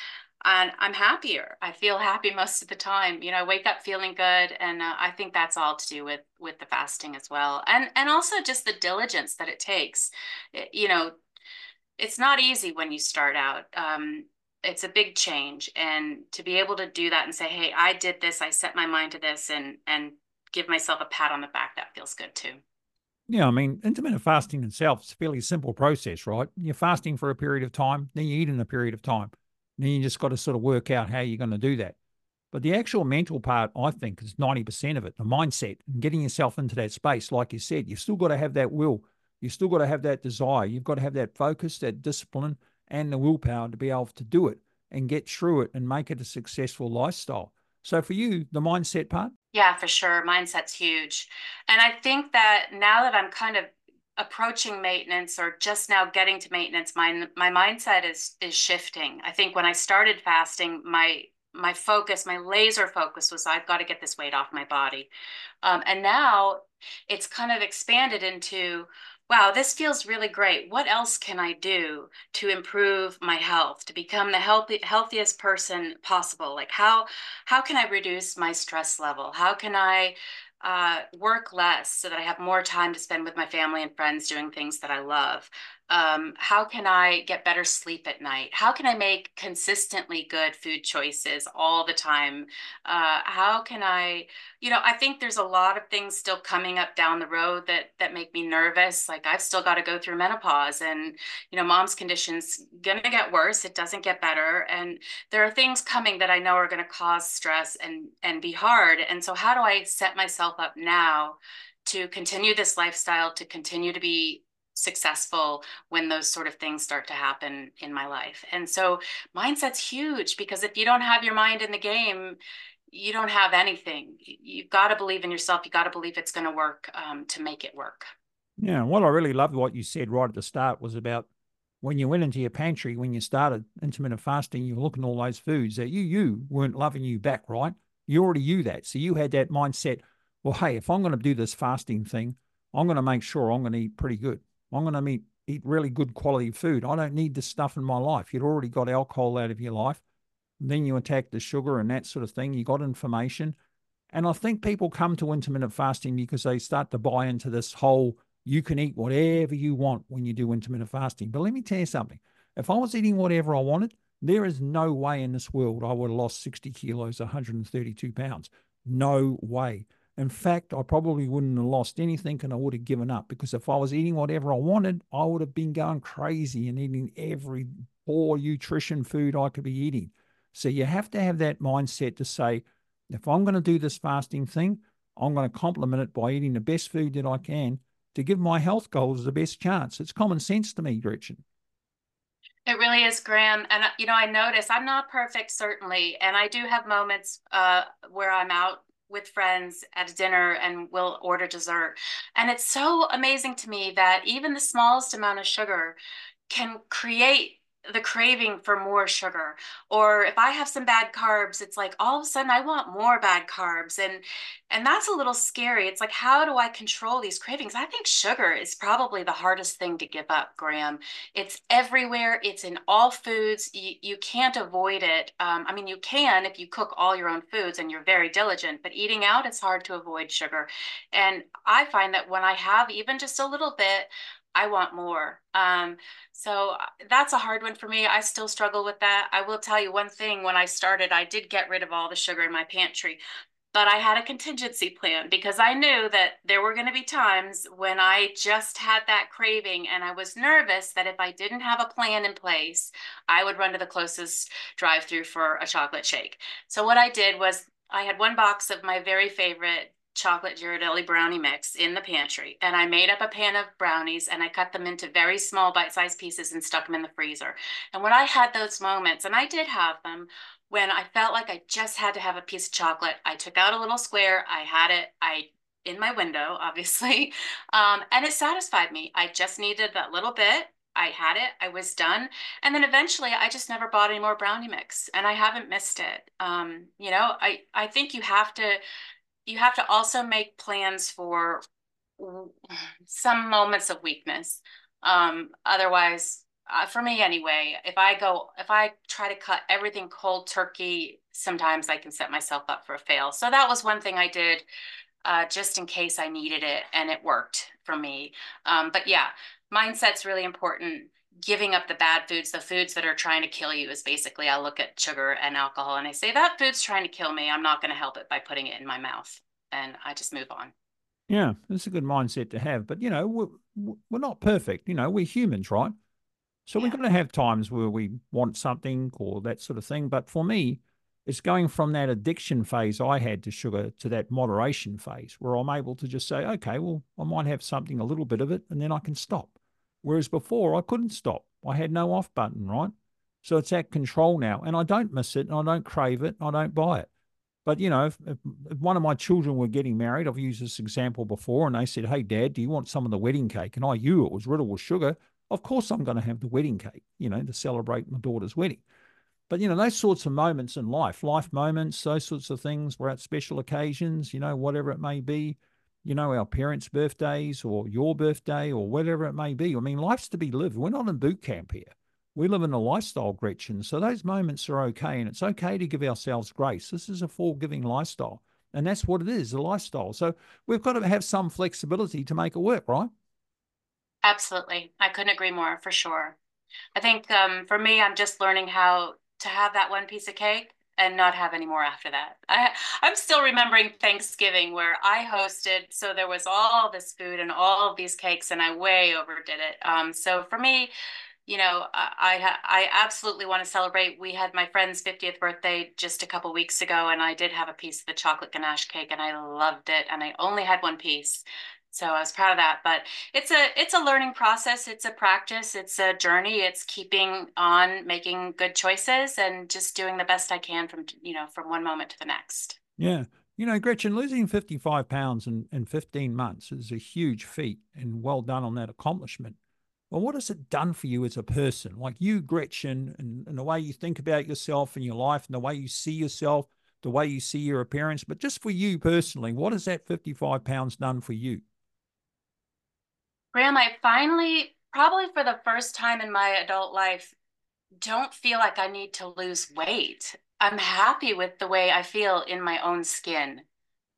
and I'm happier. I feel happy most of the time. You know, I wake up feeling good, and uh, I think that's all to do with with the fasting as well, and and also just the diligence that it takes. It, you know, it's not easy when you start out. Um, it's a big change and to be able to do that and say hey i did this i set my mind to this and and give myself a pat on the back that feels good too yeah i mean intermittent fasting itself is a fairly simple process right you're fasting for a period of time then you eat in a period of time then you just got to sort of work out how you're going to do that But the actual mental part, I think, is 90% of it, the mindset and getting yourself into that space. Like you said, you've still got to have that will. You've still got to have that desire. You've got to have that focus, that discipline, and the willpower to be able to do it and get through it and make it a successful lifestyle. So for you, the mindset part? Yeah, for sure. Mindset's huge. And I think that now that I'm kind of approaching maintenance or just now getting to maintenance, my my mindset is is shifting. I think when I started fasting, my my focus, my laser focus was I've got to get this weight off my body. Um, and now it's kind of expanded into, wow, this feels really great. What else can I do to improve my health, to become the healthy, healthiest person possible? Like how how can I reduce my stress level? How can I uh, work less so that I have more time to spend with my family and friends doing things that I love? Um, how can I get better sleep at night? How can I make consistently good food choices all the time? Uh, how can I, you know, I think there's a lot of things still coming up down the road that that make me nervous. Like I've still got to go through menopause, and you know, mom's condition's gonna get worse. It doesn't get better, and there are things coming that I know are gonna cause stress and and be hard. And so, how do I set myself up now? to continue this lifestyle, to continue to be successful when those sort of things start to happen in my life. And so mindset's huge because if you don't have your mind in the game, you don't have anything. You've got to believe in yourself. You've got to believe it's going to work um, to make it work. Yeah. What I really loved what you said right at the start was about when you went into your pantry, when you started intermittent fasting, you were looking at all those foods that you, you weren't loving you back, right? You already knew that. So you had that mindset, well, hey, if I'm going to do this fasting thing, I'm going to make sure I'm going to eat pretty good. I'm going to eat, eat really good quality food. I don't need this stuff in my life. You'd already got alcohol out of your life. Then you attack the sugar and that sort of thing. You got information. And I think people come to intermittent fasting because they start to buy into this whole you can eat whatever you want when you do intermittent fasting. But let me tell you something. If I was eating whatever I wanted, there is no way in this world I would have lost 60 kilos, 132 pounds. No way. In fact, I probably wouldn't have lost anything and I would have given up because if I was eating whatever I wanted, I would have been going crazy and eating every poor nutrition food I could be eating. So you have to have that mindset to say, if I'm going to do this fasting thing, I'm going to complement it by eating the best food that I can to give my health goals the best chance. It's common sense to me, Gretchen. It really is, Graham. And, uh, you know, I notice I'm not perfect, certainly. And I do have moments uh, where I'm out with friends at dinner and we'll order dessert. And it's so amazing to me that even the smallest amount of sugar can create the craving for more sugar or if i have some bad carbs it's like all of a sudden i want more bad carbs and and that's a little scary it's like how do i control these cravings? I think sugar is probably the hardest thing to give up graham. It's everywhere it's in all foods you, you can't avoid it um, i mean you can if you cook all your own foods and you're very diligent but eating out it's hard to avoid sugar and i find that when i have even just a little bit I want more. Um, so uh, that's a hard one for me. I still struggle with that. I will tell you one thing when I started, I did get rid of all the sugar in my pantry, but I had a contingency plan because I knew that there were going to be times when I just had that craving and I was nervous that if I didn't have a plan in place, I would run to the closest drive through for a chocolate shake. So what I did was I had one box of my very favorite chocolate Ghirardelli brownie mix in the pantry. And I made up a pan of brownies and I cut them into very small bite-sized pieces and stuck them in the freezer. And when I had those moments, and I did have them, when I felt like I just had to have a piece of chocolate, I took out a little square, I had it, I in my window, obviously, um, and it satisfied me. I just needed that little bit. I had it, I was done. And then eventually I just never bought any more brownie mix and I haven't missed it. Um, you know, I, I think you have to you have to also make plans for some moments of weakness. Um, otherwise, uh, for me anyway, if I go, if I try to cut everything cold turkey, sometimes I can set myself up for a fail. So that was one thing I did uh, just in case I needed it, and it worked for me. Um, but yeah, mindset's really important giving up the bad foods, the foods that are trying to kill you is basically I look at sugar and alcohol and I say that food's trying to kill me. I'm not going to help it by putting it in my mouth. And I just move on. Yeah, that's a good mindset to have. But, you know, we're, we're not perfect. You know, we're humans, right? So yeah. we're going to have times where we want something or that sort of thing. But for me, it's going from that addiction phase I had to sugar to that moderation phase where I'm able to just say, okay, well, I might have something, a little bit of it, and then I can stop. Whereas before I couldn't stop. I had no off button, right? So it's at control now. And I don't miss it and I don't crave it. and I don't buy it. But, you know, if, if, one of my children were getting married, I've used this example before, and they said, Hey, dad, do you want some of the wedding cake? And I knew it was riddled with sugar. Of course, I'm going to have the wedding cake, you know, to celebrate my daughter's wedding. But you know, those sorts of moments in life, life moments, those sorts of things, we're at special occasions, you know, whatever it may be, you know, our parents' birthdays or your birthday or whatever it may be. I mean, life's to be lived. We're not in boot camp here. We live in a lifestyle, Gretchen. So those moments are okay. And it's okay to give ourselves grace. This is a forgiving lifestyle. And that's what it is, a lifestyle. So we've got to have some flexibility to make it work, right? Absolutely. I couldn't agree more for sure. I think um, for me, I'm just learning how to have that one piece of cake and not have any more after that. I I'm still remembering Thanksgiving where I hosted, so there was all this food and all of these cakes, and I way overdid it. Um, so for me, you know, I I absolutely want to celebrate. We had my friend's 50th birthday just a couple weeks ago, and I did have a piece of the chocolate ganache cake, and I loved it. And I only had one piece, so I was proud of that. But it's a it's a learning process. It's a practice. It's a journey. It's keeping on making good choices and just doing the best I can from you know from one moment to the next. Yeah. You know, Gretchen, losing 55 pounds in, in 15 months is a huge feat and well done on that accomplishment. Well, what has it done for you as a person? Like you, Gretchen, and, and the way you think about yourself and your life and the way you see yourself, the way you see your appearance, but just for you personally, what has that 55 pounds done for you? Graham, I finally, probably for the first time in my adult life, don't feel like I need to lose weight. I'm happy with the way I feel in my own skin.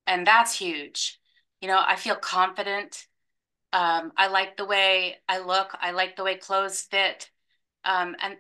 And that's huge. You know, I feel confident. Um, I like the way I look. I like the way clothes fit. Um, and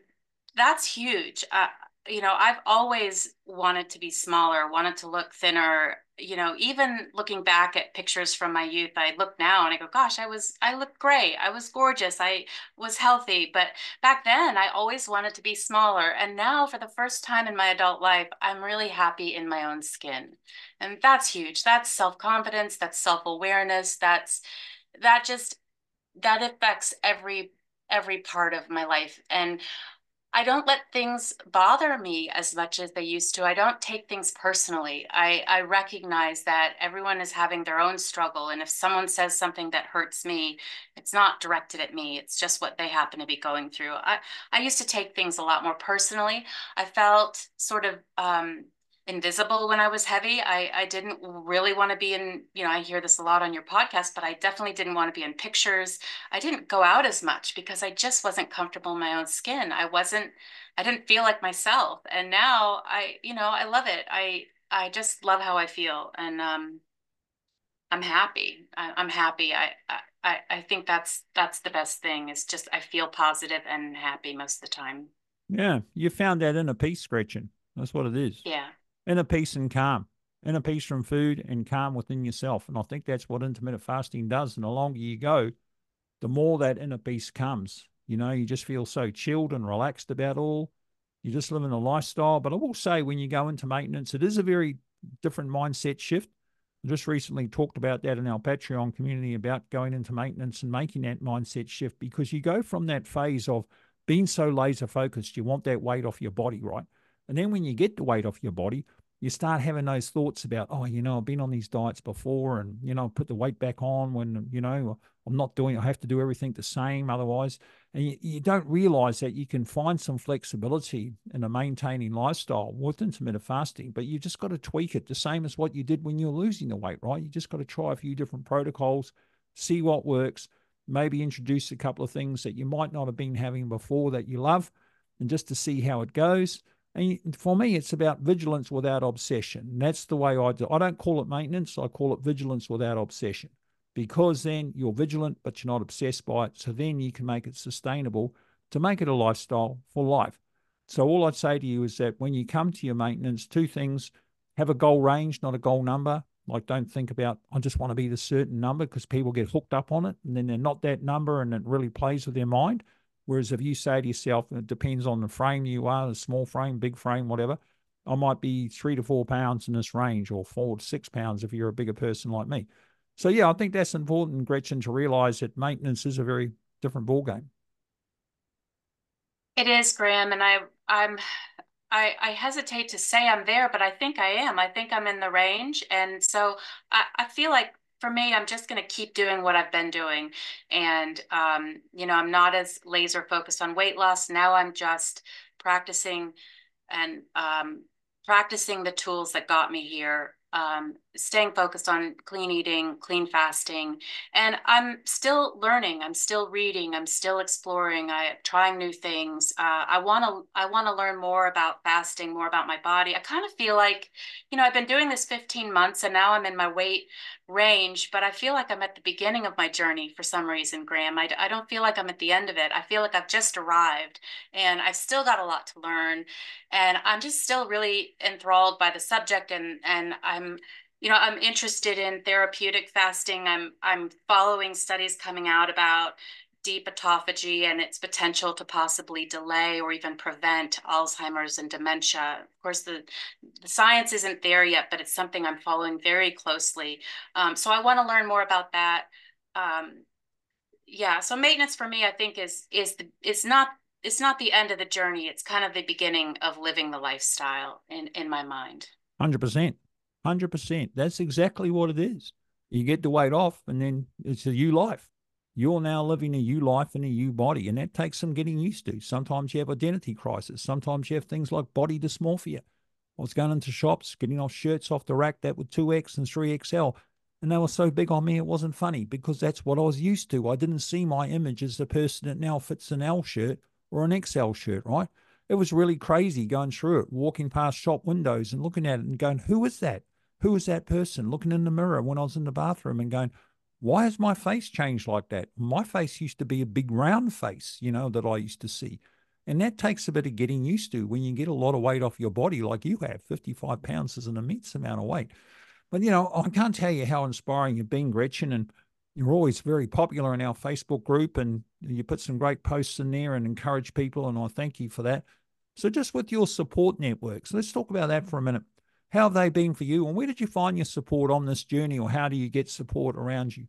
that's huge. Uh, you know, I've always wanted to be smaller, wanted to look thinner. You know, even looking back at pictures from my youth, I look now and I go, gosh, I was, I looked great. I was gorgeous. I was healthy. But back then, I always wanted to be smaller. And now, for the first time in my adult life, I'm really happy in my own skin. And that's huge. That's self confidence. That's self awareness. That's, that just, that affects every every part of my life and I don't let things bother me as much as they used to. I don't take things personally. I, I recognize that everyone is having their own struggle. And if someone says something that hurts me, it's not directed at me. It's just what they happen to be going through. I, I used to take things a lot more personally. I felt sort of um, invisible when I was heavy. I, I didn't really want to be in, you know, I hear this a lot on your podcast, but I definitely didn't want to be in pictures. I didn't go out as much because I just wasn't comfortable in my own skin. I wasn't, I didn't feel like myself. And now I, you know, I love it. I, I just love how I feel. And, um, I'm happy. I, am happy. I, I, I think that's, that's the best thing is just, I feel positive and happy most of the time. Yeah. You found that inner peace, Gretchen. That's what it is. Yeah inner peace and calm, inner peace from food and calm within yourself. And I think that's what intermittent fasting does. And the longer you go, the more that inner peace comes. You know, you just feel so chilled and relaxed about all. You just live in a lifestyle. But I will say, when you go into maintenance, it is a very different mindset shift. I just recently talked about that in our Patreon community about going into maintenance and making that mindset shift because you go from that phase of being so laser focused, you want that weight off your body, right? And then when you get the weight off your body, you start having those thoughts about, oh, you know, I've been on these diets before and, you know, put the weight back on when, you know, I'm not doing, I have to do everything the same otherwise. And you, you don't realize that you can find some flexibility in a maintaining lifestyle with intermittent fasting, but you just got to tweak it the same as what you did when you're losing the weight, right? You just got to try a few different protocols, see what works, maybe introduce a couple of things that you might not have been having before that you love, and just to see how it goes and for me, it's about vigilance without obsession. that's the way I do. I don't call it maintenance. I call it vigilance without obsession, because then you're vigilant, but you're not obsessed by it. So then you can make it sustainable to make it a lifestyle for life. So all I'd say to you is that when you come to your maintenance, two things: have a goal range, not a goal number. Like, don't think about I just want to be the certain number because people get hooked up on it, and then they're not that number, and it really plays with their mind. Whereas if you say to yourself, it depends on the frame you are, the small frame, big frame, whatever, I might be three to four pounds in this range, or four to six pounds if you're a bigger person like me. So yeah, I think that's important, Gretchen, to realize that maintenance is a very different ballgame. It is, Graham, and I I'm I, I hesitate to say I'm there, but I think I am. I think I'm in the range. And so I, I feel like for me, I'm just going to keep doing what I've been doing. And, um, you know, I'm not as laser focused on weight loss. Now I'm just practicing and um, practicing the tools that got me here um, staying focused on clean eating, clean fasting. And I'm still learning. I'm still reading. I'm still exploring. I'm trying new things. Uh, I want to. I want to learn more about fasting, more about my body. I kind of feel like, you know, I've been doing this 15 months, and now I'm in my weight range. But I feel like I'm at the beginning of my journey for some reason, Graham. I, I don't feel like I'm at the end of it. I feel like I've just arrived, and I've still got a lot to learn. And I'm just still really enthralled by the subject, and and I'm you know i'm interested in therapeutic fasting. I'm i'm following studies coming out about deep autophagy and its potential to possibly delay or even prevent alzheimer's and dementia. Of course the, the science isn't there yet but it's something i'm following very closely. Um, so i want to learn more about that. Um, yeah so maintenance for me i think is is the is not it's not the end of the journey. It's kind of the beginning of living the lifestyle in in my mind. 100% 100%. That's exactly what it is. You get the weight off, and then it's a you life. You're now living a you life in a you body, and that takes some getting used to. Sometimes you have identity crisis. Sometimes you have things like body dysmorphia. I was going into shops, getting off shirts off the rack that were 2X and 3XL, and they were so big on me it wasn't funny because that's what I was used to. I didn't see my image as the person that now fits an L shirt or an XL shirt, right? It was really crazy going through it, walking past shop windows and looking at it and going, who is that? Who is that person looking in the mirror when I was in the bathroom and going, why has my face changed like that? My face used to be a big round face, you know, that I used to see. And that takes a bit of getting used to when you get a lot of weight off your body, like you have. 55 pounds is an immense amount of weight. But, you know, I can't tell you how inspiring you've been, Gretchen. And you're always very popular in our Facebook group and you put some great posts in there and encourage people. And I thank you for that. So, just with your support networks, let's talk about that for a minute. How have they been for you? And where did you find your support on this journey, or how do you get support around you?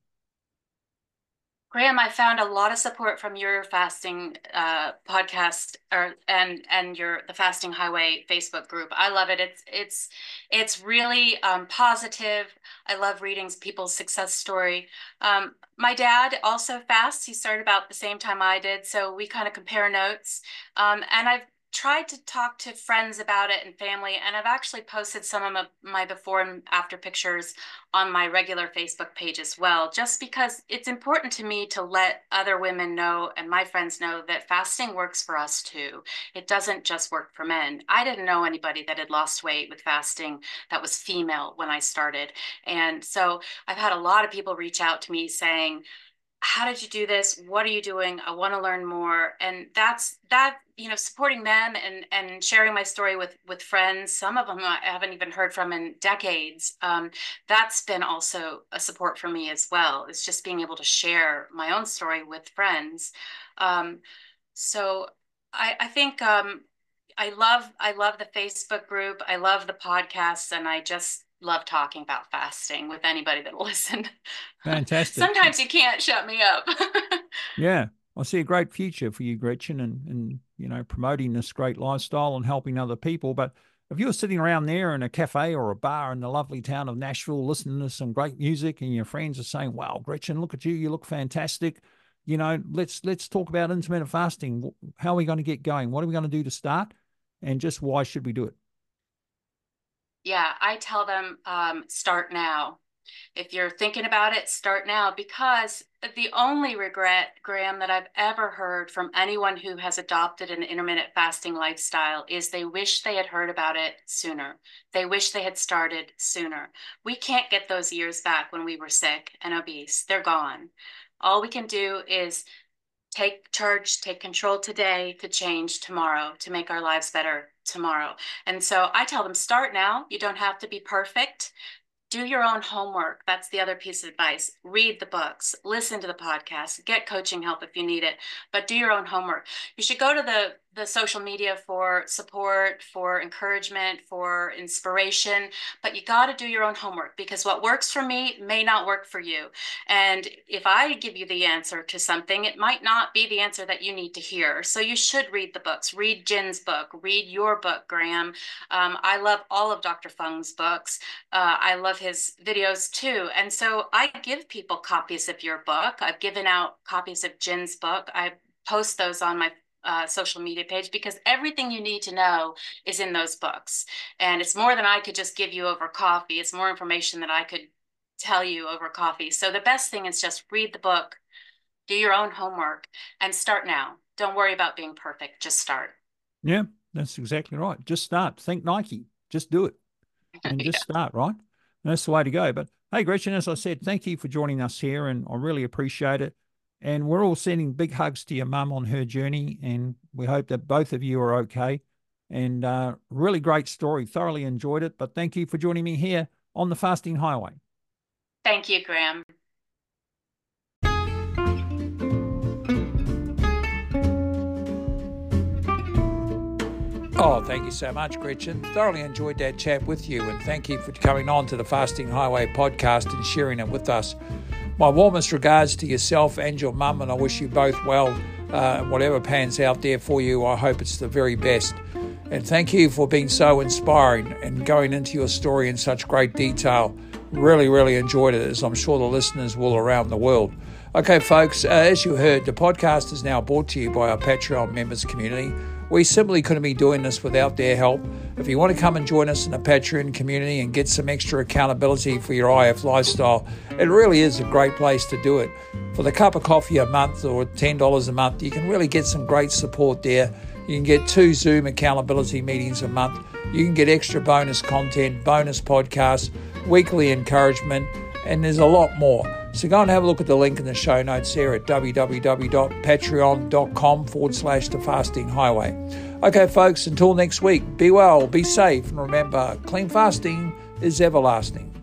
Graham, I found a lot of support from your fasting uh, podcast or and and your the Fasting Highway Facebook group. I love it. It's it's it's really um, positive. I love reading people's success story. Um, my dad also fasts. He started about the same time I did, so we kind of compare notes. Um, and I've tried to talk to friends about it and family, and I've actually posted some of my before and after pictures on my regular Facebook page as well, just because it's important to me to let other women know and my friends know that fasting works for us too. It doesn't just work for men. I didn't know anybody that had lost weight with fasting that was female when I started. And so I've had a lot of people reach out to me saying, how did you do this? What are you doing? I want to learn more. And that's that you know supporting them and and sharing my story with with friends some of them i haven't even heard from in decades um, that's been also a support for me as well it's just being able to share my own story with friends. Um, so i i think um, i love i love the facebook group i love the podcasts and i just love talking about fasting with anybody that'll listen. Fantastic. Sometimes you can't shut me up. yeah. I see a great future for you, Gretchen, and, and you know, promoting this great lifestyle and helping other people. But if you're sitting around there in a cafe or a bar in the lovely town of Nashville listening to some great music and your friends are saying, Wow, Gretchen, look at you, you look fantastic. You know, let's let's talk about intermittent fasting. How are we going to get going? What are we going to do to start? And just why should we do it? Yeah, I tell them um, start now. If you're thinking about it, start now because the only regret, Graham, that I've ever heard from anyone who has adopted an intermittent fasting lifestyle is they wish they had heard about it sooner. They wish they had started sooner. We can't get those years back when we were sick and obese, they're gone. All we can do is take charge, take control today to change tomorrow, to make our lives better tomorrow. And so I tell them start now. You don't have to be perfect. Do your own homework. That's the other piece of advice. Read the books, listen to the podcast, get coaching help if you need it, but do your own homework. You should go to the the social media for support, for encouragement, for inspiration, but you got to do your own homework because what works for me may not work for you. And if I give you the answer to something, it might not be the answer that you need to hear. So you should read the books. Read Gin's book. Read your book, Graham. Um, I love all of Dr. Fung's books. Uh, I love his videos too. And so I give people copies of your book. I've given out copies of Gin's book. I post those on my uh, social media page because everything you need to know is in those books. And it's more than I could just give you over coffee. It's more information that I could tell you over coffee. So the best thing is just read the book, do your own homework, and start now. Don't worry about being perfect. Just start. Yeah, that's exactly right. Just start. Think Nike. Just do it. And just yeah. start, right? And that's the way to go. But hey, Gretchen, as I said, thank you for joining us here, and I really appreciate it. And we're all sending big hugs to your mum on her journey. And we hope that both of you are okay. And uh, really great story. Thoroughly enjoyed it. But thank you for joining me here on the Fasting Highway. Thank you, Graham. Oh, thank you so much, Gretchen. Thoroughly enjoyed that chat with you, and thank you for coming on to the Fasting Highway podcast and sharing it with us. My warmest regards to yourself and your mum, and I wish you both well. Uh, whatever pans out there for you, I hope it's the very best. And thank you for being so inspiring and going into your story in such great detail. Really, really enjoyed it, as I'm sure the listeners will around the world. Okay, folks, uh, as you heard, the podcast is now brought to you by our Patreon members community. We simply couldn't be doing this without their help. If you want to come and join us in the Patreon community and get some extra accountability for your IF lifestyle, it really is a great place to do it. For the cup of coffee a month or $10 a month, you can really get some great support there. You can get two Zoom accountability meetings a month. You can get extra bonus content, bonus podcasts, weekly encouragement, and there's a lot more. So go and have a look at the link in the show notes there at www.patreon.com forward slash the fasting highway. Okay, folks, until next week, be well, be safe, and remember, clean fasting is everlasting.